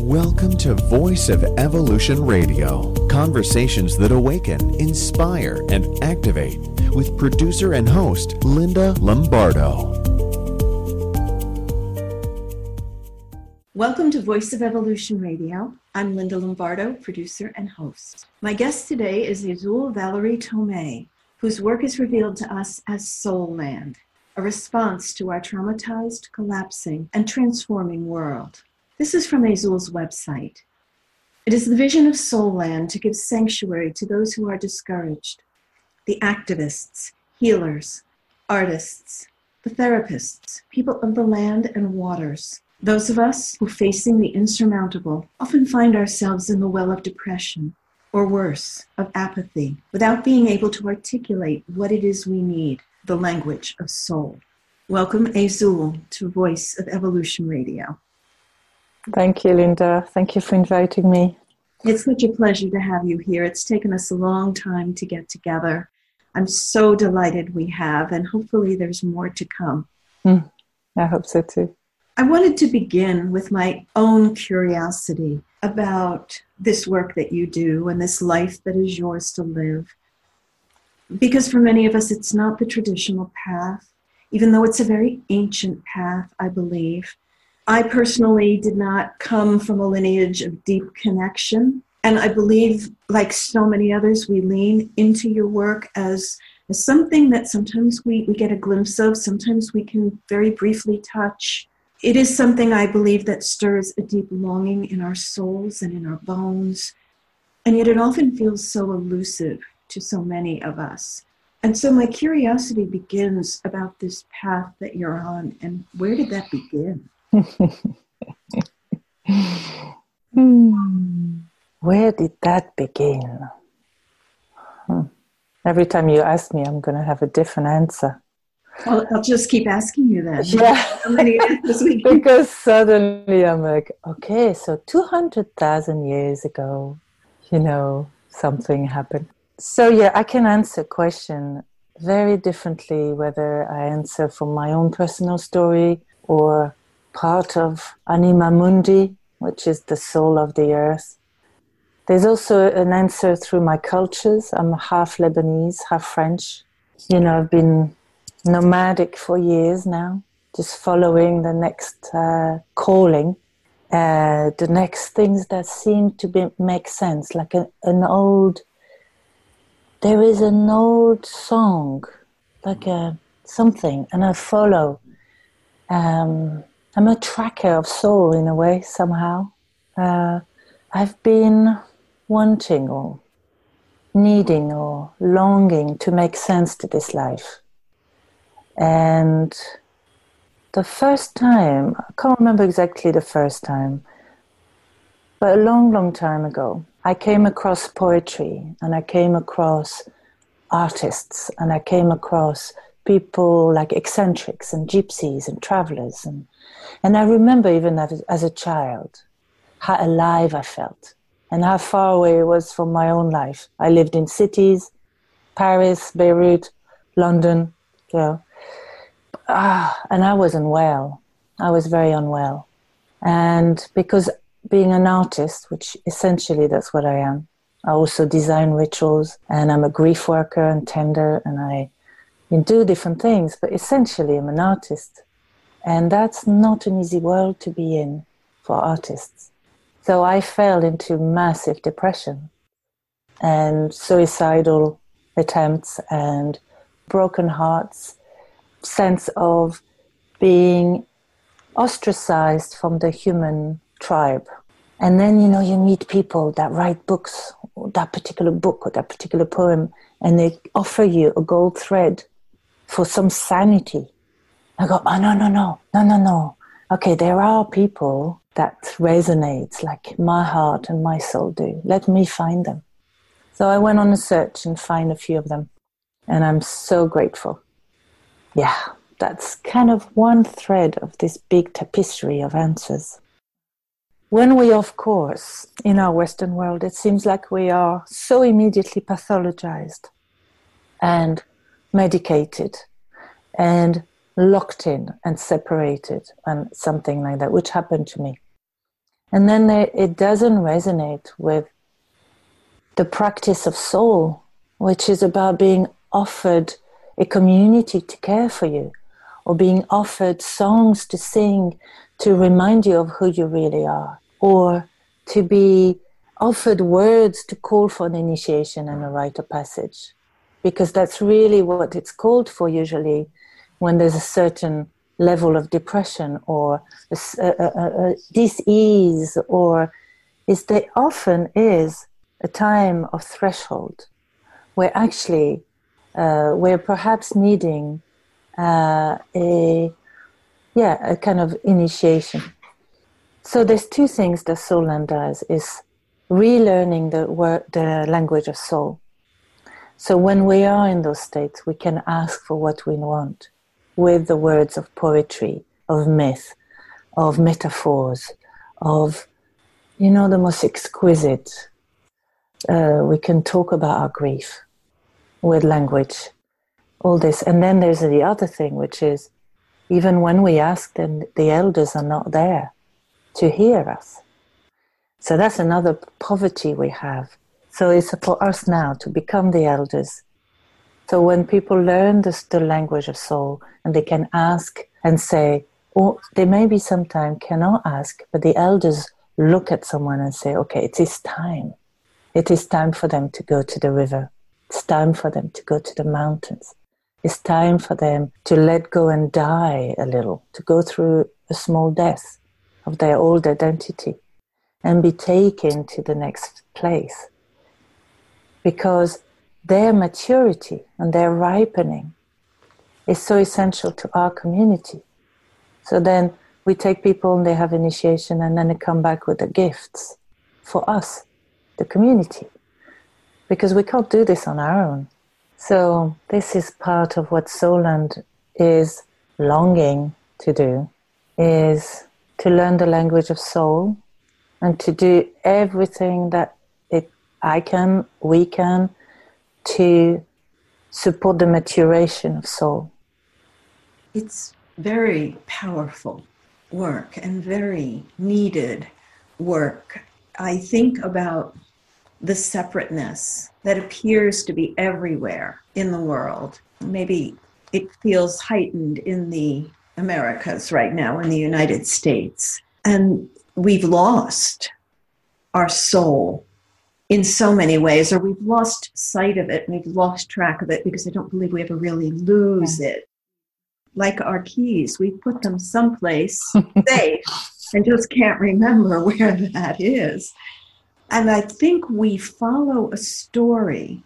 Welcome to Voice of Evolution Radio. Conversations that awaken, inspire, and activate with producer and host Linda Lombardo. Welcome to Voice of Evolution Radio. I'm Linda Lombardo, producer and host. My guest today is Azul Valerie Thome, whose work is revealed to us as SOULand, a response to our traumatized, collapsing, and transforming world. This is from Azul's website. It is the vision of SOULand to give sanctuary to those who are discouraged, the activists, healers, artists, the therapists, people of the land and waters, those of us who, facing the insurmountable, often find ourselves in the well of depression, or worse, of apathy, without being able to articulate what it is we need, the language of soul. Welcome, Azul, to Voice of Evolution Radio. Thank you, Linda. Thank you for inviting me. It's such a pleasure to have you here. It's taken us a long time to get together. I'm so delighted we have, and hopefully there's more to come. Mm, I hope so too. I wanted to begin with my own curiosity about this work that you do and this life that is yours to live. Because for many of us, it's not the traditional path, even though it's a very ancient path, I believe. I personally did not come from a lineage of deep connection. And I believe, like so many others, we lean into your work as, as something that sometimes we, we get a glimpse of, sometimes we can very briefly touch. It is something I believe that stirs a deep longing in our souls and in our bones. And yet it often feels so elusive to so many of us. And so my curiosity begins about this path that you're on. And where did that begin? Hmm. Where did that begin? Hmm. Every time you ask me, I'm going to have a different answer. I'll, I'll just keep asking you then. Yeah. because suddenly I'm like, okay, so 200,000 years ago, you know, something happened. So, yeah, I can answer a question very differently whether I answer from my own personal story or part of Anima Mundi, which is the soul of the earth. There's also an answer through my cultures. I'm half Lebanese, half French. You know, I've been nomadic for years now, just following the next uh, calling, uh, the next things that seem to be, make sense, like a, an old. There is an old song, like a something, and I follow. Um, I'm a tracker of soul in a way, somehow. Uh, I've been wanting or needing or longing to make sense to this life. And the first time, I can't remember exactly the first time, but a long, long time ago, I came across poetry and I came across artists and I came across people like eccentrics and gypsies and travelers and and I remember even as, as a child how alive I felt and how far away it was from my own life. I lived in cities, Paris, Beirut, London, you know. Ah, and I was unwell. I was very unwell. And because being an artist, which essentially that's what I am, I also design rituals and I'm a grief worker and tender and I do different things, but essentially I'm an artist. And that's not an easy world to be in for artists. So I fell into massive depression and suicidal attempts and broken hearts, sense of being ostracized from the human tribe. And then, you know, you meet people that write books, that particular book or that particular poem, and they offer you a gold thread for some sanity I go, oh, no, no, no, no, no, no. Okay, there are people that resonate like my heart and my soul do. Let me find them. So I went on a search and find a few of them. And I'm so grateful. Yeah, that's kind of one thread of this big tapestry of answers. When we, of course, in our Western world, it seems like we are so immediately pathologized and medicated and locked in and separated and something like that, which happened to me. And then it doesn't resonate with the practice of soul, which is about being offered a community to care for you, or being offered songs to sing to remind you of who you really are, or to be offered words to call for an initiation and a rite of passage. Because that's really what it's called for usually when there's a certain level of depression or a, a, a, disease, or is there often is a time of threshold where actually uh, we're perhaps needing uh, a yeah a kind of initiation. So there's two things that SOULand does is relearning the word, the language of soul. So when we are in those states, we can ask for what we want with the words of poetry, of myth, of metaphors, of, you know, the most exquisite. Uh, we can talk about our grief with language, all this. And then there's the other thing, which is even when we ask them, the elders are not there to hear us. So that's another poverty we have. So it's for us now to become the elders so when people learn this, the language of soul and they can ask and say, or they maybe sometimes cannot ask, but the elders look at someone and say, okay, it is time. It is time for them to go to the river. It's time for them to go to the mountains. It's time for them to let go and die a little, to go through a small death of their old identity and be taken to the next place. Because their maturity and their ripening is so essential to our community. So then we take people and they have initiation and then they come back with the gifts for us, the community, because we can't do this on our own. So this is part of what SOULand is longing to do, is to learn the language of soul and to do everything that I can, we can, to support the maturation of soul. It's very powerful work and very needed work. I think about the separateness that appears to be everywhere in the world. Maybe it feels heightened in the Americas right now, in the United States. And we've lost our soul in so many ways, or we've lost sight of it, we've lost track of it because I don't believe we ever really lose it. Like our keys, we put them someplace safe and just can't remember where that is. And I think we follow a story,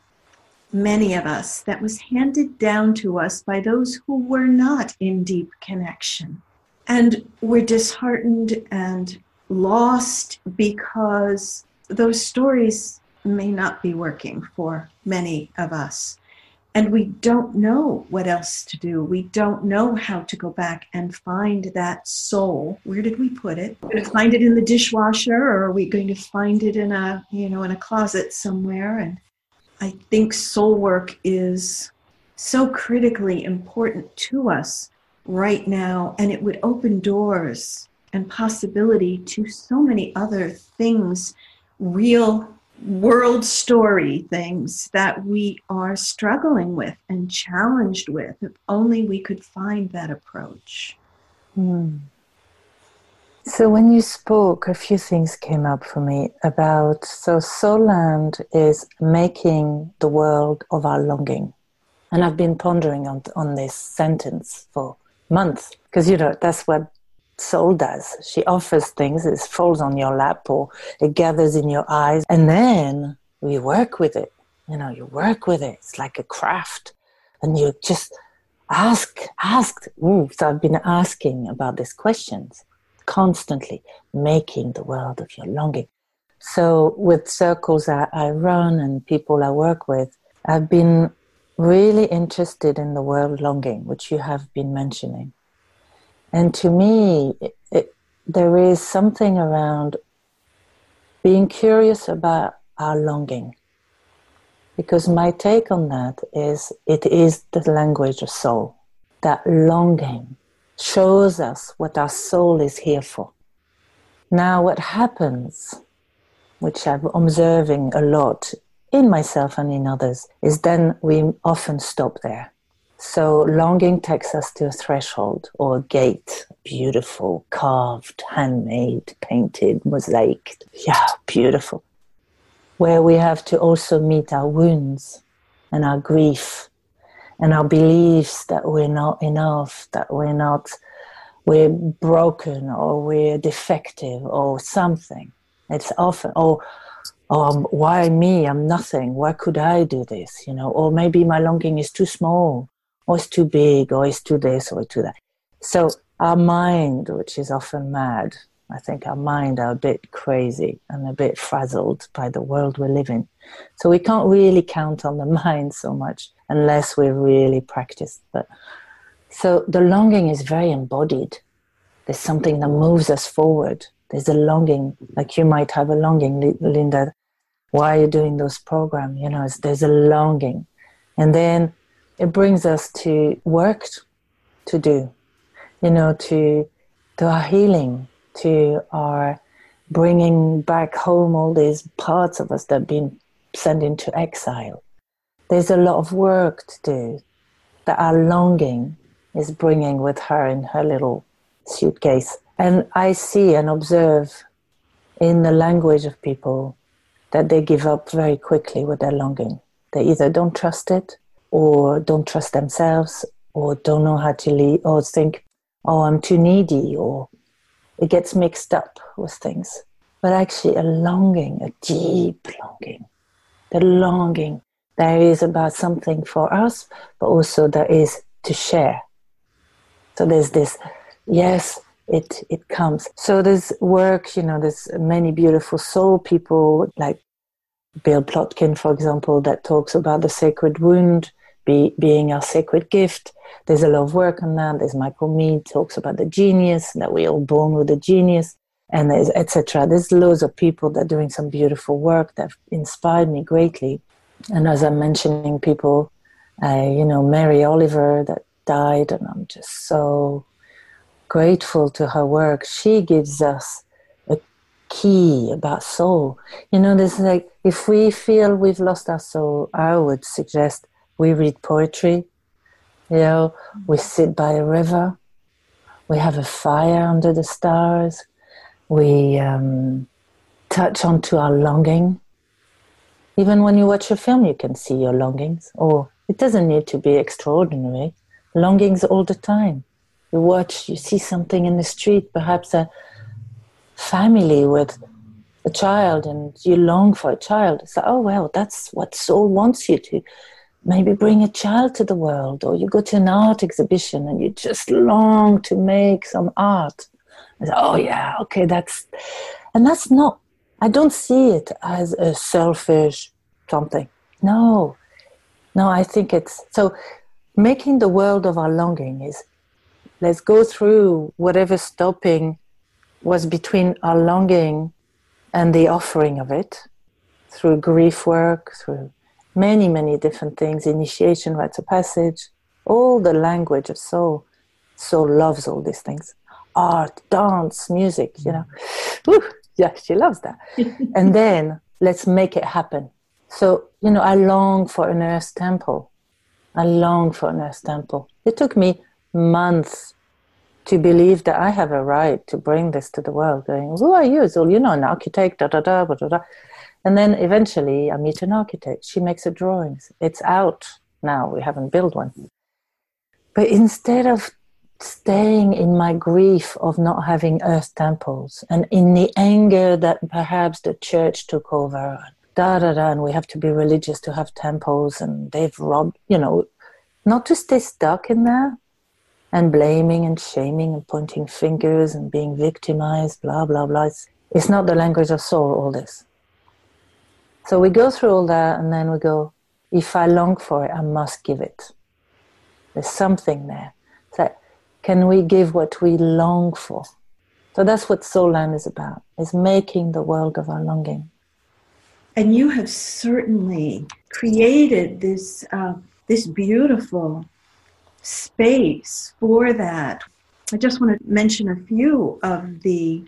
many of us, that was handed down to us by those who were not in deep connection. And we're disheartened and lost because those stories may not be working for many of us. And we don't know what else to do. We don't know how to go back and find that soul. Where did we put it? Are we going to find it in the dishwasher or are we going to find it in a, you know, in a closet somewhere? And I think soul work is so critically important to us right now and it would open doors and possibility to so many other things real world story things that we are struggling with and challenged with. If only we could find that approach. Hmm. So, when you spoke, a few things came up for me about so SOULand is making the world of our longing. And I've been pondering on, on this sentence for months because, you know, that's what soul does. She offers things, it falls on your lap or it gathers in your eyes, and then we work with it. You know, you work with it. It's like a craft, and you just ask, ask. Ooh, so I've been asking about these questions constantly, making the world of your longing. So with circles I, I run and people I work with, I've been really interested in the world longing, which you have been mentioning. And to me, it, there is something around being curious about our longing. Because my take on that is it is the language of soul. That longing shows us what our soul is here for. Now, what happens, which I'm observing a lot in myself and in others, is then we often stop there. So, longing takes us to a threshold or a gate, beautiful, carved, handmade, painted, mosaic. Yeah, beautiful. Where we have to also meet our wounds and our grief and our beliefs that we're not enough, that we're not, we're broken or we're defective or something. It's often, oh, um, why me? I'm nothing. Why could I do this? You know, or maybe my longing is too small or it's too big, or it's too this, or too that. So our mind, which is often mad, I think our mind are a bit crazy and a bit frazzled by the world we live in. So we can't really count on the mind so much unless we really practice. But so the longing is very embodied. There's something that moves us forward. There's a longing, like you might have a longing, Linda. Why are you doing those programs? You know, there's a longing, and then it brings us to work to do, you know, to to our healing, to our bringing back home all these parts of us that have been sent into exile. There's a lot of work to do that our longing is bringing with her in her little suitcase. And I see and observe in the language of people that they give up very quickly with their longing. They either don't trust it or don't trust themselves or don't know how to lead or think, oh, I'm too needy or it gets mixed up with things. But actually, a longing, a deep longing, the longing there is about something for us, but also there is to share. So there's this, yes, it it comes. So there's work, you know, there's many beautiful soul people like Bill Plotkin, for example, that talks about the sacred wound be, being our sacred gift. There's a lot of work on that. There's Michael Meade talks about the genius that we're all born with a genius, and there's etc. There's loads of people that are doing some beautiful work that inspired me greatly. And as I'm mentioning people, uh, you know, Mary Oliver that died, and I'm just so grateful to her work. She gives us a key about soul. You know, there's like if we feel we've lost our soul, I would suggest we read poetry, you know, we sit by a river, we have a fire under the stars, we um, touch onto our longing. Even when you watch a film, you can see your longings, or it doesn't need to be extraordinary. Longings all the time. You watch, you see something in the street, perhaps a family with a child, and you long for a child. So, oh well, that's what soul wants you to maybe bring a child to the world, or you go to an art exhibition and you just long to make some art. Say, oh, yeah, okay, that's, and that's not, I don't see it as a selfish something. No, no, I think it's, so making the world of our longing is let's go through whatever stopping was between our longing and the offering of it through grief work, through many, many different things initiation, rites of passage, all the language of soul. Soul loves all these things art, dance, music, you know. Mm. Woo, yeah, she loves that. and then let's make it happen. So, you know, I long for an earth temple. I long for an earth temple. It took me months to believe that I have a right to bring this to the world. Going, who are you? So, you know, an architect, da da da, da da da. And then eventually I meet an architect. She makes a drawings. It's out now. We haven't built one. But instead of staying in my grief of not having earth temples and in the anger that perhaps the church took over, da da da, and we have to be religious to have temples and they've robbed, you know, not to stay stuck in there and blaming and shaming and pointing fingers and being victimized, blah, blah, blah. It's, it's not the language of soul, all this. So we go through all that and then we go, if I long for it, I must give it. There's something there. So can we give what we long for? So that's what SOULand is about, is making the world of our longing. And you have certainly created this, uh, this beautiful space for that. I just want to mention a few of the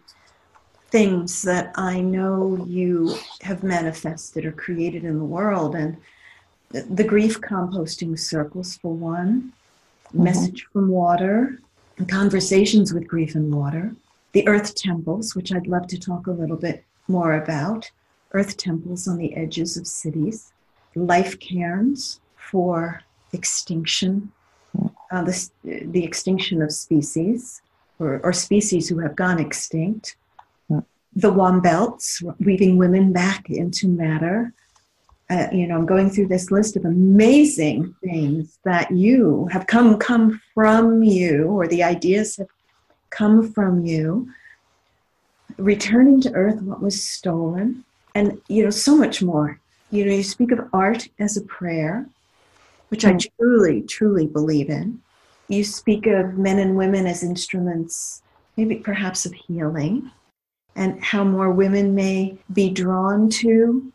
things that I know you have manifested or created in the world. And the grief composting circles, for one, mm-hmm. message from water, conversations with grief and water, the earth temples, which I'd love to talk a little bit more about, earth temples on the edges of cities, life cairns for extinction, uh, the, the extinction of species or, or species who have gone extinct, the Wombelts, weaving women back into matter. Uh, you know, I'm going through this list of amazing things that you have come come from you, or the ideas have come from you. Returning to earth what was stolen, and you know, so much more. You know, you speak of art as a prayer, which I truly, truly believe in. You speak of men and women as instruments, maybe perhaps of healing and how more women may be drawn to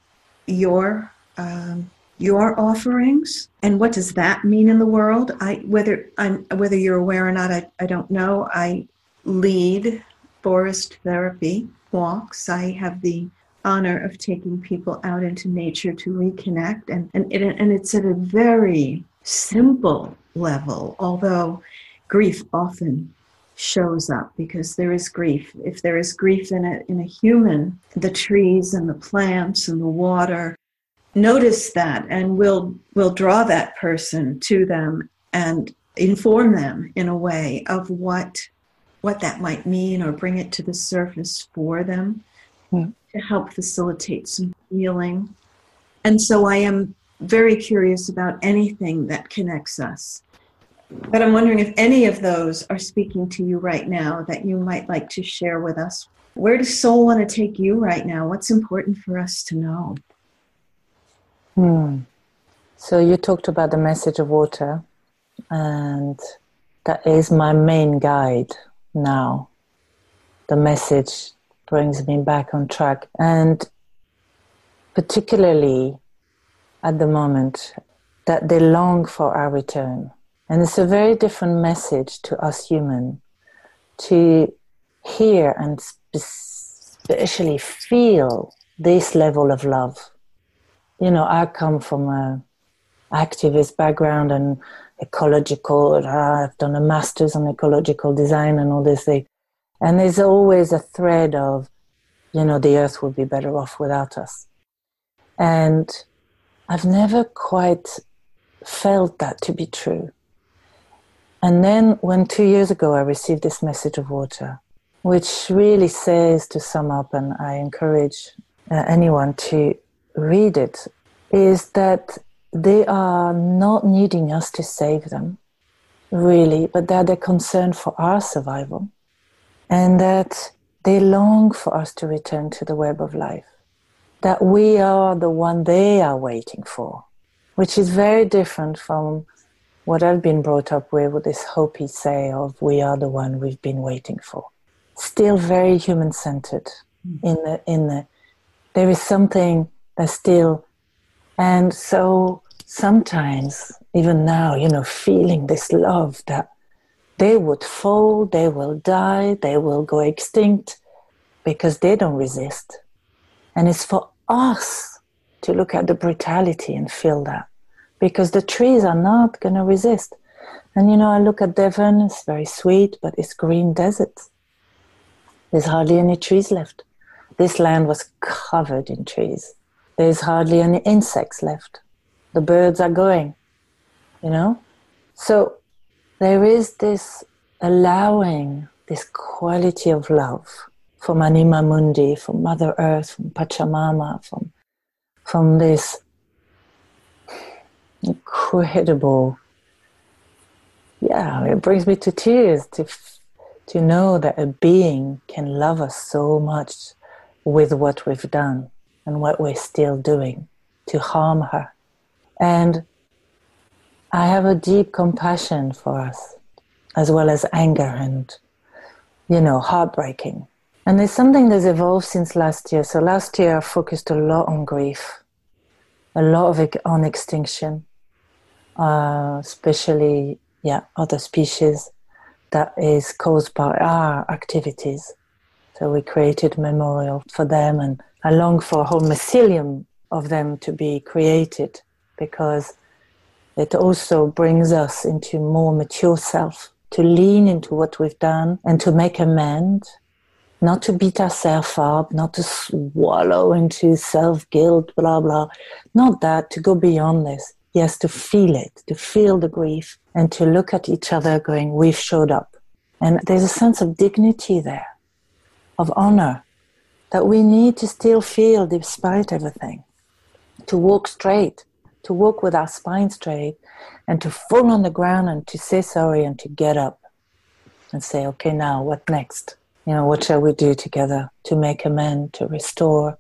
your um, your offerings. And what does that mean in the world? I whether i'm whether you're aware or not i, I don't know. I lead forest therapy walks. I have the honor of taking people out into nature to reconnect and and, it, and it's at a very simple level although grief often shows up because there is grief. If there is grief in a, in a human, the trees and the plants and the water notice that and will will draw that person to them and inform them in a way of what what that might mean or bring it to the surface for them mm. To help facilitate some healing. And so I am very curious about anything that connects us but I'm wondering if any of those are speaking to you right now that you might like to share with us. Where does soul want to take you right now? What's important for us to know? Hmm. So you talked about the message of water, and that is my main guide now. The message brings me back on track, and particularly at the moment that they long for our return and it's a very different message to us human to hear and especially feel this level of love. You know, I come from a activist background and ecological. Uh, I've done a master's on ecological design and all this thing. And there's always a thread of, you know, the earth would be better off without us. And I've never quite felt that to be true. And then, when two years ago I received this message of water, which really says to sum up, and I encourage uh, anyone to read it, is that they are not needing us to save them, really, but that they're concerned for our survival and that they long for us to return to the web of life, that we are the one they are waiting for, which is very different from what I've been brought up with, with this Hopi say of we are the one we've been waiting for. Still very human centered mm. in the in the there is something that's still and so sometimes even now, you know, feeling this love that they would fall, they will die, they will go extinct because they don't resist. And it's for us to look at the brutality and feel that because the trees are not going to resist. And you know, I look at Devon, it's very sweet, but it's green desert. There's hardly any trees left. This land was covered in trees. There's hardly any insects left. The birds are going, you know? So there is this allowing this quality of love from Anima Mundi, from Mother Earth, from Pachamama, from, from this incredible. Yeah, it brings me to tears to to know that a being can love us so much with what we've done and what we're still doing to harm her. And I have a deep compassion for us, as well as anger and, you know, heartbreaking. And there's something that's evolved since last year. So last year I focused a lot on grief, a lot of on extinction, uh, especially yeah other species that is caused by our activities So we created memorial for them, and I long for a whole mycelium of them to be created because it also brings us into more mature self, to lean into what we've done and to make amends, not to beat ourselves up, not to swallow into self guilt, blah, blah. Not that, to go beyond this. Yes, to feel it, to feel the grief, and to look at each other going, we've showed up. And there's a sense of dignity there, of honor, that we need to still feel despite everything, to walk straight, to walk with our spine straight, and to fall on the ground and to say sorry and to get up and say, okay, now what next? You know, what shall we do together to make amends, to restore?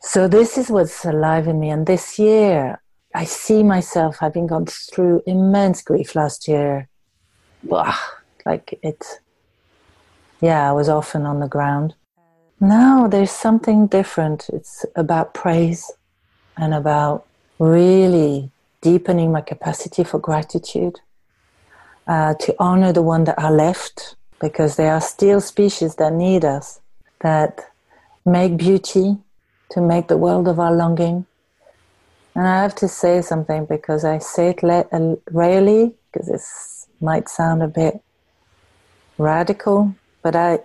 So, this is what's alive in me. And this year, I see myself having gone through immense grief last year. Blah, like it, yeah, I was often on the ground. Now there's something different. It's about praise and about really deepening my capacity for gratitude, uh, to honor the one that are left, because there are still species that need us, that make beauty, to make the world of our longing, and I have to say something because I say it le- uh, rarely because it might sound a bit radical, but I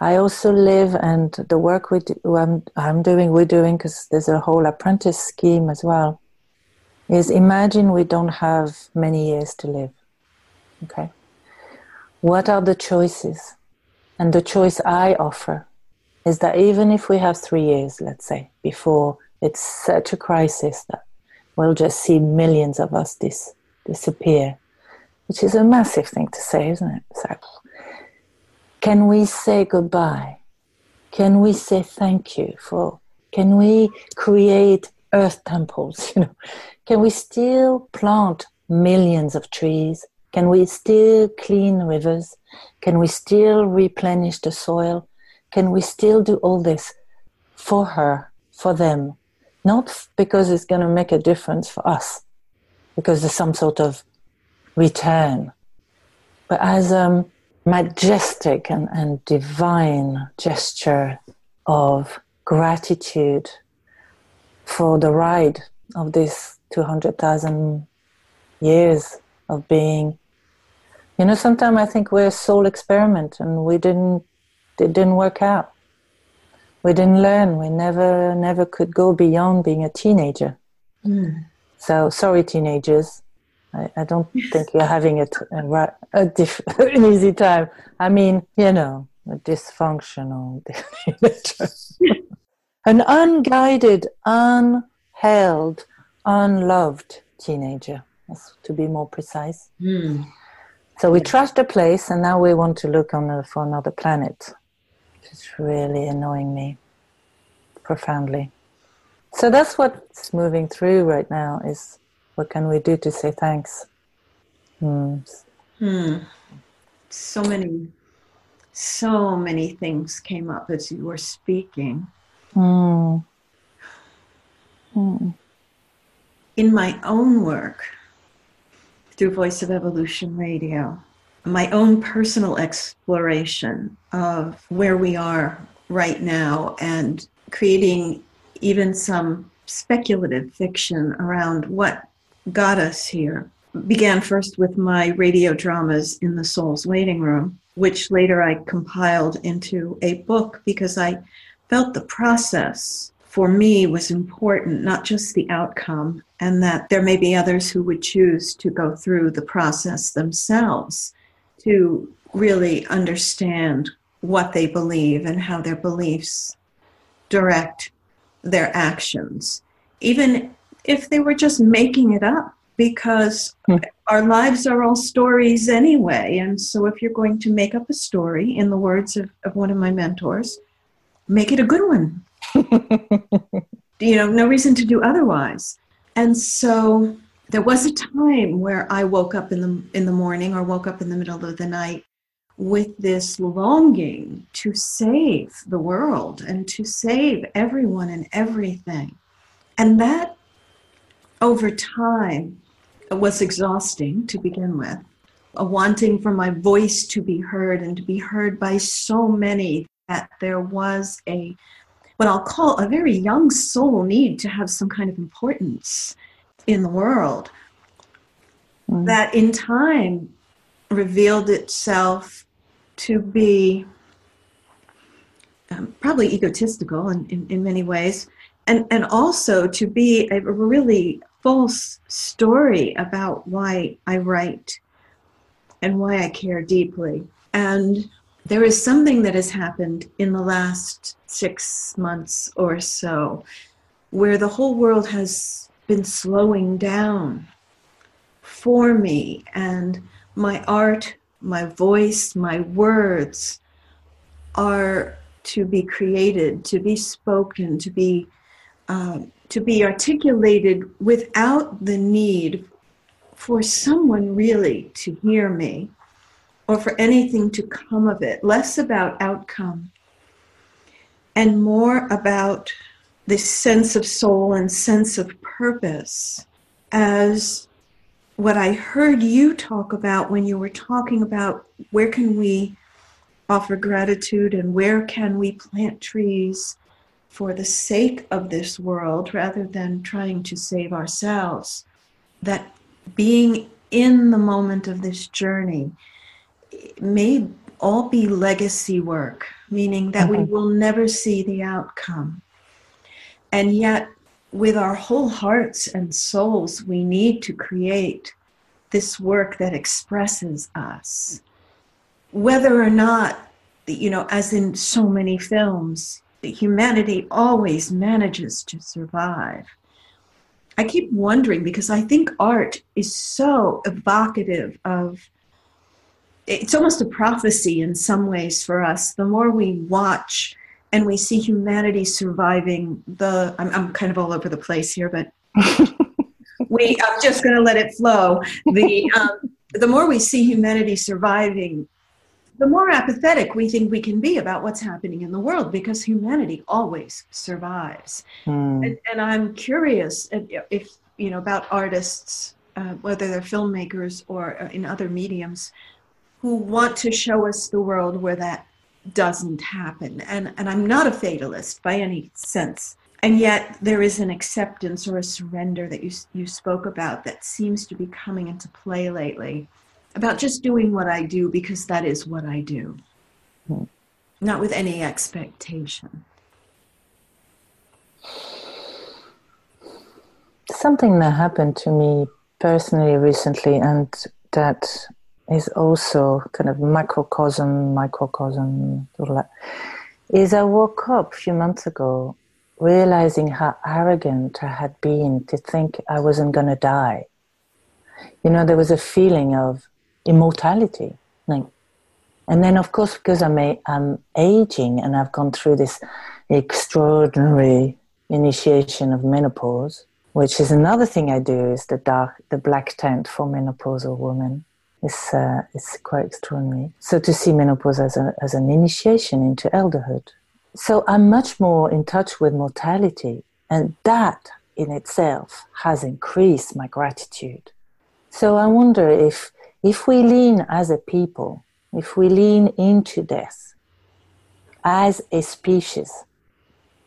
I also live and the work we do, I'm, I'm doing, we're doing, because there's a whole apprentice scheme as well, is imagine we don't have many years to live. Okay? What are the choices? And the choice I offer is that even if we have three years, let's say, before it's such a crisis that we'll just see millions of us dis- disappear, which is a massive thing to say, isn't it? So, can we say goodbye? Can we say thank you for? Can we create earth temples? You know, can we still plant millions of trees? Can we still clean rivers? Can we still replenish the soil? Can we still do all this for her, for them, not because it's going to make a difference for us, because there's some sort of return, but as a majestic and, and divine gesture of gratitude for the ride of this 200,000 years of being. You know, sometimes I think we're a soul experiment and we didn't, it didn't work out we didn't learn. We never, never could go beyond being a teenager. Mm. So sorry, teenagers. I, I don't think you're having a, a, a diff, an easy time. I mean, you know, a dysfunctional an unguided, unheld, unloved teenager, to be more precise. Mm. So we trashed the place, and now we want to look on the, for another planet. It's really annoying me profoundly. So that's what's moving through right now is what can we do to say thanks? Hmm. Hmm. So many, so many things came up as you were speaking. Hmm. Hmm. In my own work, through Voice of Evolution Radio, my own personal exploration of where we are right now and creating even some speculative fiction around what got us here began first with my radio dramas in the soul's waiting room which later i compiled into a book because i felt the process for me was important not just the outcome and that there may be others who would choose to go through the process themselves to really understand what they believe and how their beliefs direct their actions, even if they were just making it up, because hmm. our lives are all stories anyway. And so, if you're going to make up a story, in the words of, of one of my mentors, make it a good one. you know, no reason to do otherwise. And so, there was a time where I woke up in the in the morning or woke up in the middle of the night with this longing to save the world and to save everyone and everything. And that over time was exhausting to begin with. a wanting for my voice to be heard and to be heard by so many that there was a what I'll call a very young soul need to have some kind of importance in the world mm. that in time revealed itself to be um, probably egotistical in, in, in, many ways, and, and also to be a really false story about why I write and why I care deeply. And there is something that has happened in the last six months or so where the whole world has been slowing down for me and my art, my voice, my words are to be created, to be spoken, to be uh, to be articulated without the need for someone really to hear me or for anything to come of it. Less about outcome and more about this sense of soul and sense of purpose as what I heard you talk about when you were talking about where can we offer gratitude and where can we plant trees for the sake of this world rather than trying to save ourselves. That being in the moment of this journey may all be legacy work, meaning that mm-hmm. we will never see the outcome. And yet, with our whole hearts and souls, we need to create this work that expresses us. Whether or not, you know, as in so many films, humanity always manages to survive. I keep wondering because I think art is so evocative of it's almost a prophecy in some ways for us. The more we watch and we see humanity surviving the I'm, I'm kind of all over the place here but we i'm just going to let it flow the um, the more we see humanity surviving the more apathetic we think we can be about what's happening in the world because humanity always survives mm. and, and, i'm curious if you know about artists uh, whether they're filmmakers or uh, in other mediums who want to show us the world where that doesn't happen. And, and I'm not a fatalist by any sense. And yet there is an acceptance or a surrender that you, you spoke about that seems to be coming into play lately about just doing what I do because that is what I do, hmm. not with any expectation. Something that happened to me personally recently, and that is also kind of macrocosm, microcosm, is I woke up a few months ago realizing how arrogant I had been to think I wasn't going to die. You know, there was a feeling of immortality. Like, and then, of course, because I'm, a, I'm aging and I've gone through this extraordinary initiation of menopause, which is another thing I do is the dark, the black tent for menopausal women is uh, is quite extraordinary. So to see menopause as a, as an initiation into elderhood. So I'm much more in touch with mortality, and that in itself has increased my gratitude. So I wonder if if we lean as a people, if we lean into death as a species,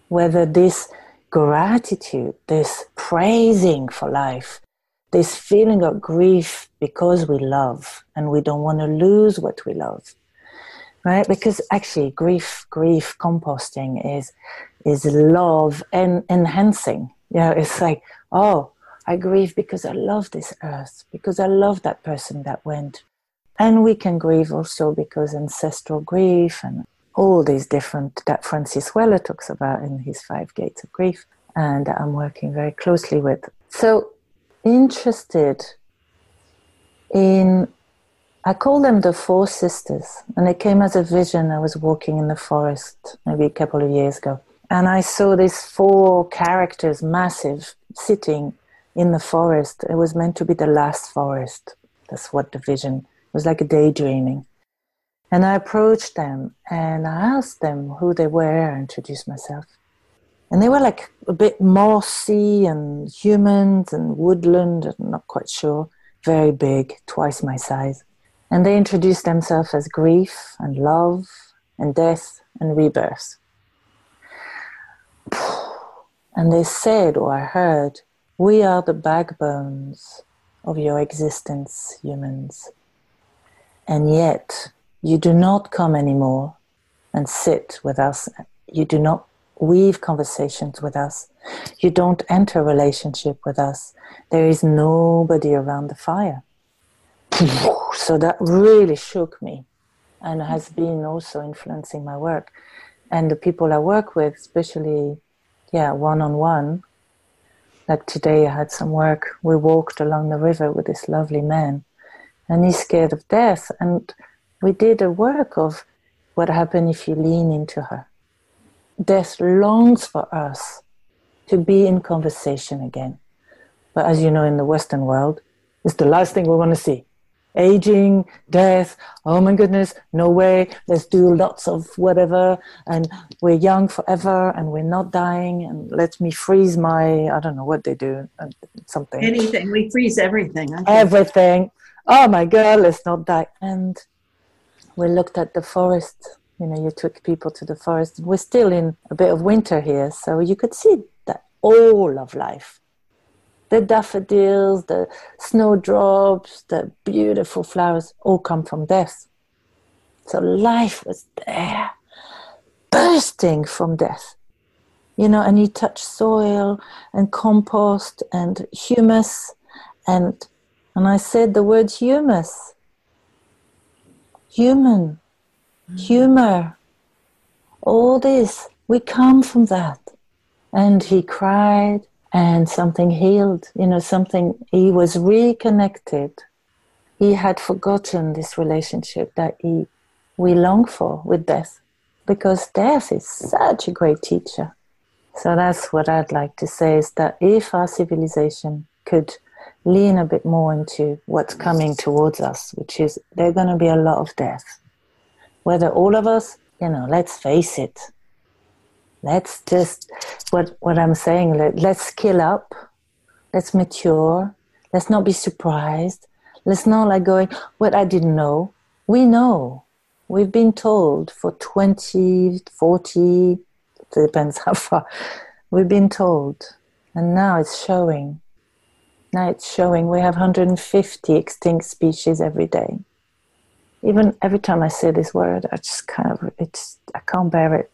whether this gratitude, this praising for life, this feeling of grief because we love and we don't want to lose what we love right? Because actually grief grief composting is is love enhancing. You know it's like oh i grieve because i love this earth because i love that person that went and we can grieve also because ancestral grief and all these different that francis weller talks about in his five gates of grief and i'm working very closely with so interested in I call them the Four Sisters, and it came as a vision. I was walking in the forest maybe a couple of years ago, and I saw these four characters, massive, sitting in the forest. It was meant to be the last forest. That's what the vision it was like a daydreaming. And I approached them and I asked them who they were, I introduced myself. And they were like a bit mossy and humans and woodland, I'm not quite sure. Very big, twice my size. And they introduced themselves as grief and love and death and rebirth. And they said, or I heard, we are the backbones of your existence, humans. And yet, you do not come anymore and sit with us. You do not weave conversations with us. You don't enter relationship with us. There is nobody around the fire. So that really shook me and has mm-hmm. been also influencing my work. And the people I work with, especially, yeah, one on one, like today I had some work. We walked along the river with this lovely man, and he's scared of death. And we did a work of what happens if you lean into her. Death longs for us to be in conversation again. But as you know, in the Western world, it's the last thing we want to see aging, death, oh my goodness, no way, let's do lots of whatever, and we're young forever and we're not dying, and let me freeze my, I don't know what they do, uh, something. Anything, we freeze everything. Everything. Oh my God, let's not die. And we looked at the forest, you know, you took people to the forest. We're still in a bit of winter here, so you could see that all of life the daffodils, the snowdrops, the beautiful flowers all come from death. So life was there, bursting from death. You know, and you touch soil and compost and humus and and I said the word humus. Human, mm. humor, all this, we come from that. And he cried and something healed, you know, something, he was reconnected. He had forgotten this relationship that he, we long for with death because death is such a great teacher. So that's what I'd like to say is that if our civilization could lean a bit more into what's coming towards us, which is there's going to be a lot of death. Whether all of us, you know, let's face it, let's just what what i'm saying. Let, let's skill up. Let's mature. Let's not be surprised. Let's not like going what i didn't know. We know. We've been told for 20 40 depends how far. We've been told. And now it's showing. Now it's showing. We have 150 extinct species every day. Even every time i say this word i just kind of it's i can't bear it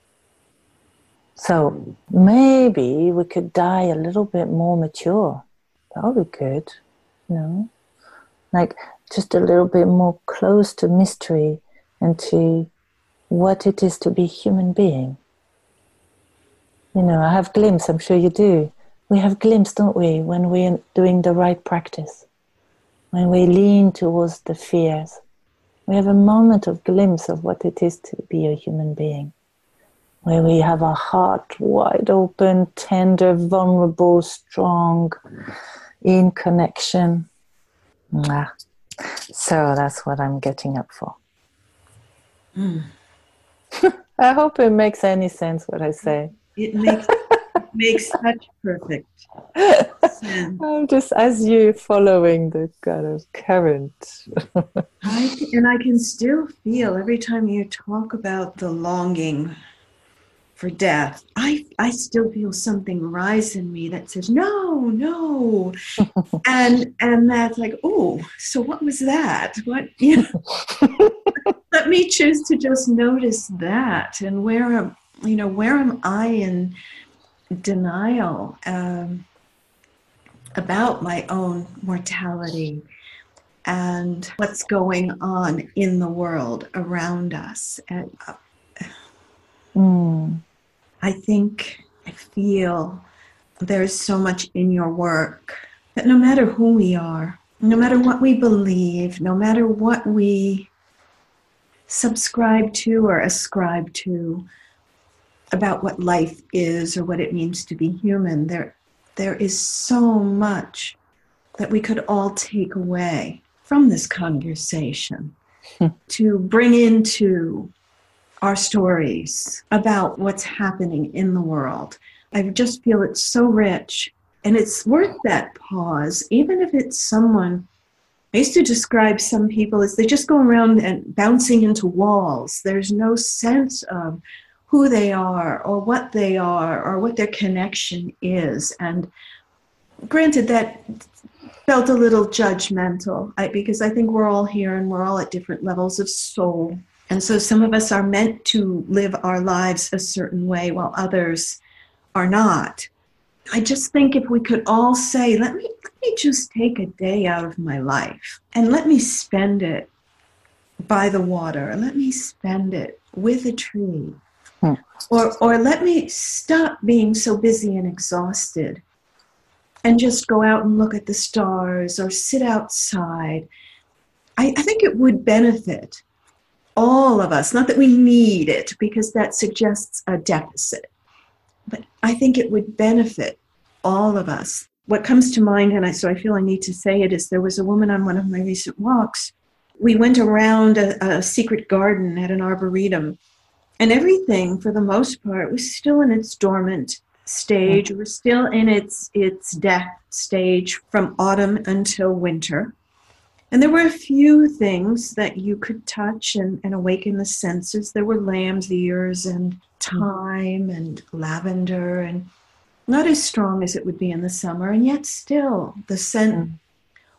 so maybe we could die a little bit more mature. That would be good, you know? Like just a little bit more close to mystery and to what it is to be human being. You know, I have glimpse, I'm sure you do. We have glimpse, don't we, when we're doing the right practice, when we lean towards the fears. We have a moment of glimpse of what it is to be a human being where we have our heart wide open, tender, vulnerable, strong, in connection. Mwah. So that's what I'm getting up for. Mm. I hope it makes any sense what I say. It makes it makes such perfect sense. I'm just as you following the kind of current. I, and I can still feel every time you talk about the longing for death, I, I still feel something rise in me that says, no, no. and and that's like, oh, so what was that? What you know, let me choose to just notice that and where am you know, where am I in denial um, about my own mortality and what's going on in the world around us. And, uh, mm. I think, I feel there's so much in your work that no matter who we are, no matter what we believe, no matter what we subscribe to or ascribe to about what life is or what it means to be human, there, there is so much that we could all take away from this conversation to bring into our stories about what's happening in the world. I just feel it's so rich and it's worth that pause, even if it's someone I used to describe some people as they just go around and bouncing into walls. There's no sense of who they are or what they are or what their connection is. And granted, that felt a little judgmental I, because I think we're all here and we're all at different levels of soul. And so some of us are meant to live our lives a certain way while others are not. I just think if we could all say, let me, let me just take a day out of my life and let me spend it by the water, let me spend it with a tree, hmm. or, or let me stop being so busy and exhausted and just go out and look at the stars or sit outside. I, I think it would benefit all of us, not that we need it because that suggests a deficit but I think it would benefit all of us. What comes to mind, and I, so I feel I need to say it, is there was a woman on one of my recent walks. We went around a, a secret garden at an arboretum, and everything, for the most part, was still in its dormant stage. Was still in its its death stage from autumn until winter. And there were a few things that you could touch and, and awaken the senses. There were lamb's ears and thyme and lavender and not as strong as it would be in the summer, and yet still the scent mm.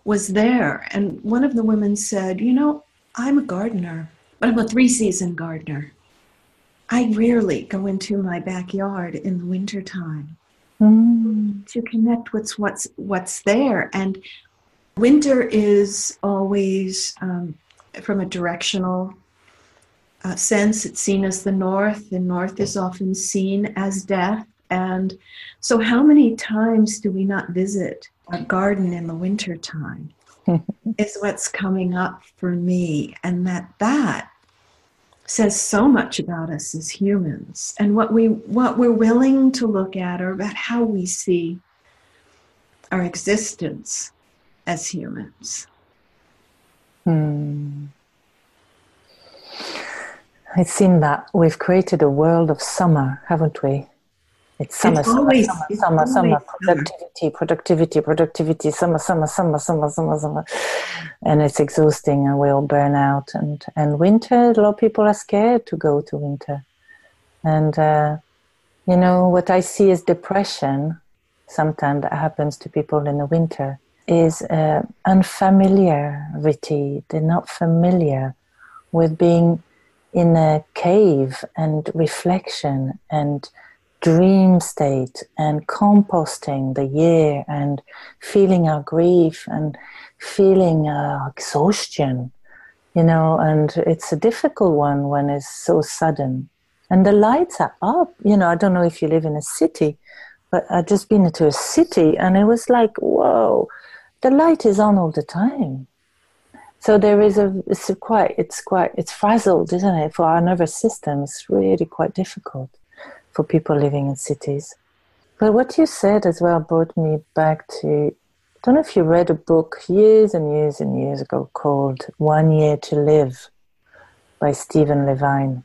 was there. And one of the women said, You know, I'm a gardener, but I'm a three season gardener. I rarely go into my backyard in the wintertime mm. to connect with what's what's there. And winter is always um, from a directional uh, sense, it's seen as the north, and north is often seen as death. And so, how many times do we not visit a garden in the winter time? is what's coming up for me, and that that says so much about us as humans and what we what we're willing to look at or about how we see our existence as humans. Hmm. It seems that we've created a world of summer, haven't we? It's summer, it's always, summer, summer, summer, productivity, productivity, productivity, summer, summer, summer, summer, summer, summer, and it's exhausting, and we all burn out. And and winter, a lot of people are scared to go to winter, and uh, you know what I see is depression. Sometimes that happens to people in the winter is uh, unfamiliarity. They're not familiar with being in a cave and reflection and dream state and composting the year and feeling our grief and feeling our exhaustion, you know, and it's a difficult one when it's so sudden. And the lights are up, you know, I don't know if you live in a city, but I've just been to a city and it was like, whoa, the light is on all the time. So there is a it's a quite it's quite it's frazzled, isn't it? For our nervous system, it's really quite difficult for people living in cities. But what you said as well brought me back to I don't know if you read a book years and years and years ago called One Year to Live by Stephen Levine.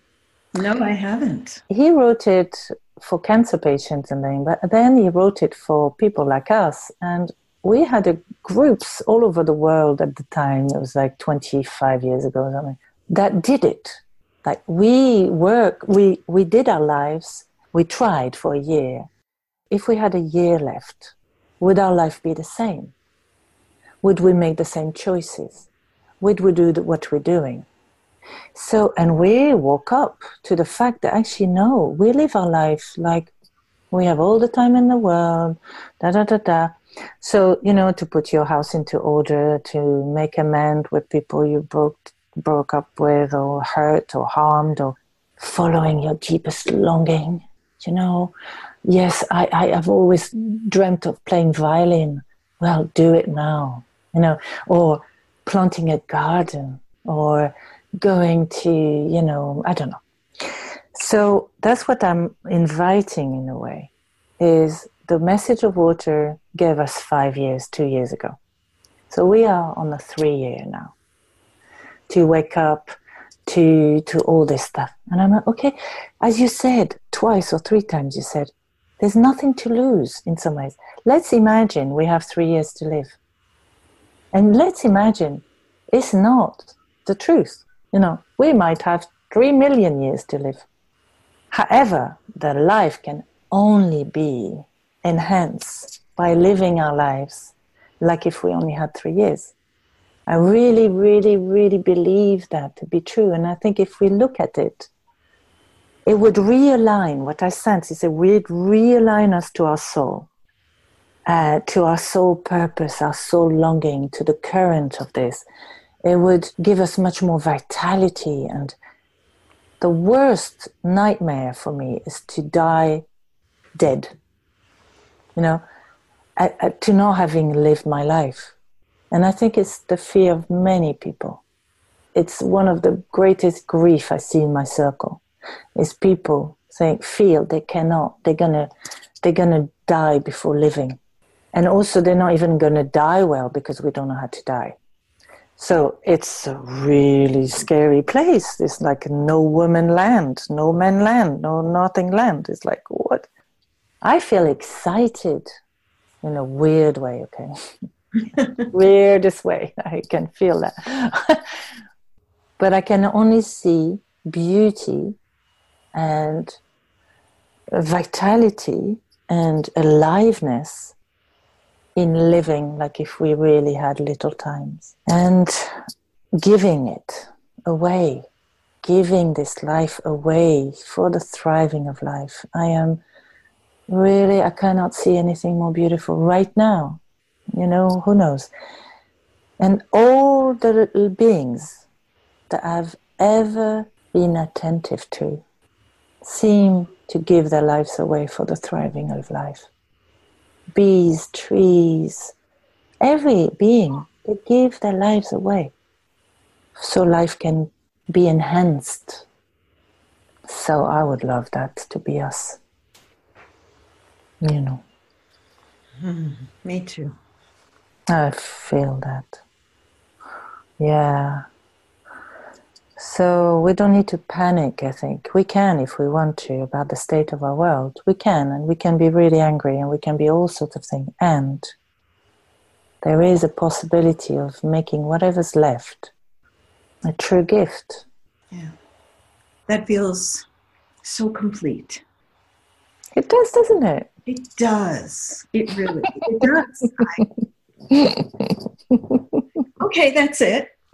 No, I haven't. He wrote it for cancer patients and then, but then he wrote it for people like us. And we had a, groups all over the world at the time. It was like 25 years ago or something that did it. Like we work, we, we did our lives. We tried for a year. If we had a year left, would our life be the same? Would we make the same choices? Would we do what we're doing? So, and we woke up to the fact that actually, no, we live our life like we have all the time in the world, da da da da. So, you know, to put your house into order, to make amends with people you broke, broke up with, or hurt, or harmed, or following your deepest longing. You know, yes, I, I have always dreamt of playing violin. Well, do it now, you know, or planting a garden, or going to, you know, I don't know. So that's what I'm inviting in a way is the message of water gave us five years, two years ago. So we are on the three year now to wake up to to all this stuff. And I'm like, okay, as you said twice or three times, you said there's nothing to lose in some ways. Let's imagine we have three years to live. And let's imagine it's not the truth. You know, we might have three million years to live. However, the life can only be enhanced by living our lives like if we only had three years. I really, really, really believe that to be true. And I think if we look at it, it would realign what I sense is it would realign us to our soul, uh, to our soul purpose, our soul longing, to the current of this. It would give us much more vitality. And the worst nightmare for me is to die dead. You know, to not having lived my life. And I think it's the fear of many people. It's one of the greatest grief I see in my circle is people saying feel they cannot they're gonna they're gonna die before living. And also they're not even gonna die well because we don't know how to die. So it's a really scary place. It's like no woman land, no man land, no nothing land. It's like what? I feel excited in a weird way, okay? Weirdest way. I can feel that. but I can only see beauty and vitality and aliveness in living like if we really had little times and giving it away giving this life away for the thriving of life i am really, I cannot see anything more beautiful right now. You know, who knows? And all the little beings that I've ever been attentive to seem to give their lives away for the thriving of life. Bees, trees, every being, they give their lives away so life can be enhanced. So I would love that to be us you know. Mm, me too. I feel that. Yeah. So we don't need to panic, I think. We can if we want to about the state of our world. We can, and we can be really angry and we can be all sorts of things. And there is a possibility of making whatever's left a true gift. Yeah. That feels so complete. It does, doesn't it? It does. It really it does. okay, that's it.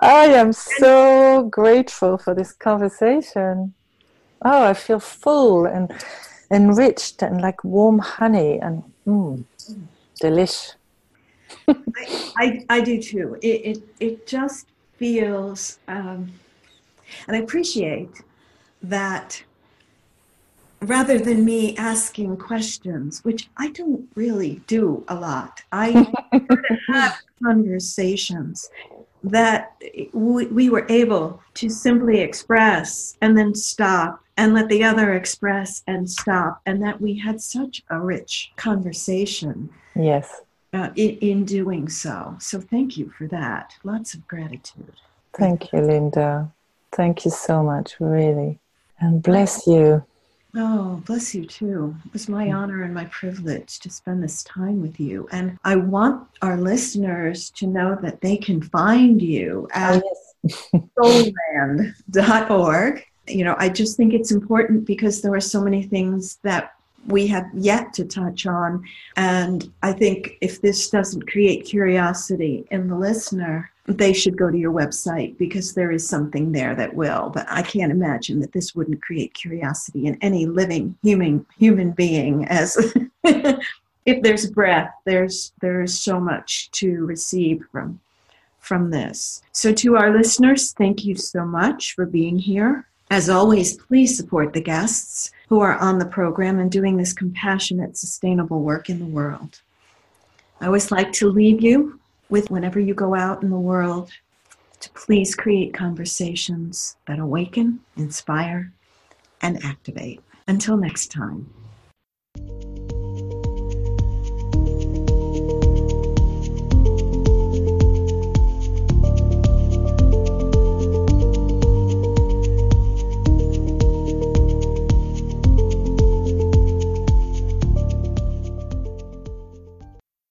I am so grateful for this conversation. Oh, I feel full and enriched and like warm honey and mm, delish. I, I, I, do too. It, it, it just feels, um, and I appreciate that rather than me asking questions, which I don't really do a lot, I have conversations that we, we were able to simply express and then stop and let the other express and stop, and that we had such a rich conversation. Yes. Uh, in, in doing so. So thank you for that. Lots of gratitude. Thank you, Linda. Thank you so much, really. And bless you. Oh, bless you too. It was my hmm. honor and my privilege to spend this time with you. And I want our listeners to know that they can find you oh, at oh, soulland.org. You know, I just think it's important because there are so many things that we have yet to touch on. And I think if this doesn't create curiosity in the listener, they should go to your website because there is something there that will. But I can't imagine that this wouldn't create curiosity in any living human human being. As if there's breath, there's there's so much to receive from from this. So to our listeners, thank you so much for being here. As always, please support the guests who are on the program and doing this compassionate, sustainable work in the world. I always like to leave you with whenever you go out in the world to please create conversations that awaken, inspire, and activate. Until next time.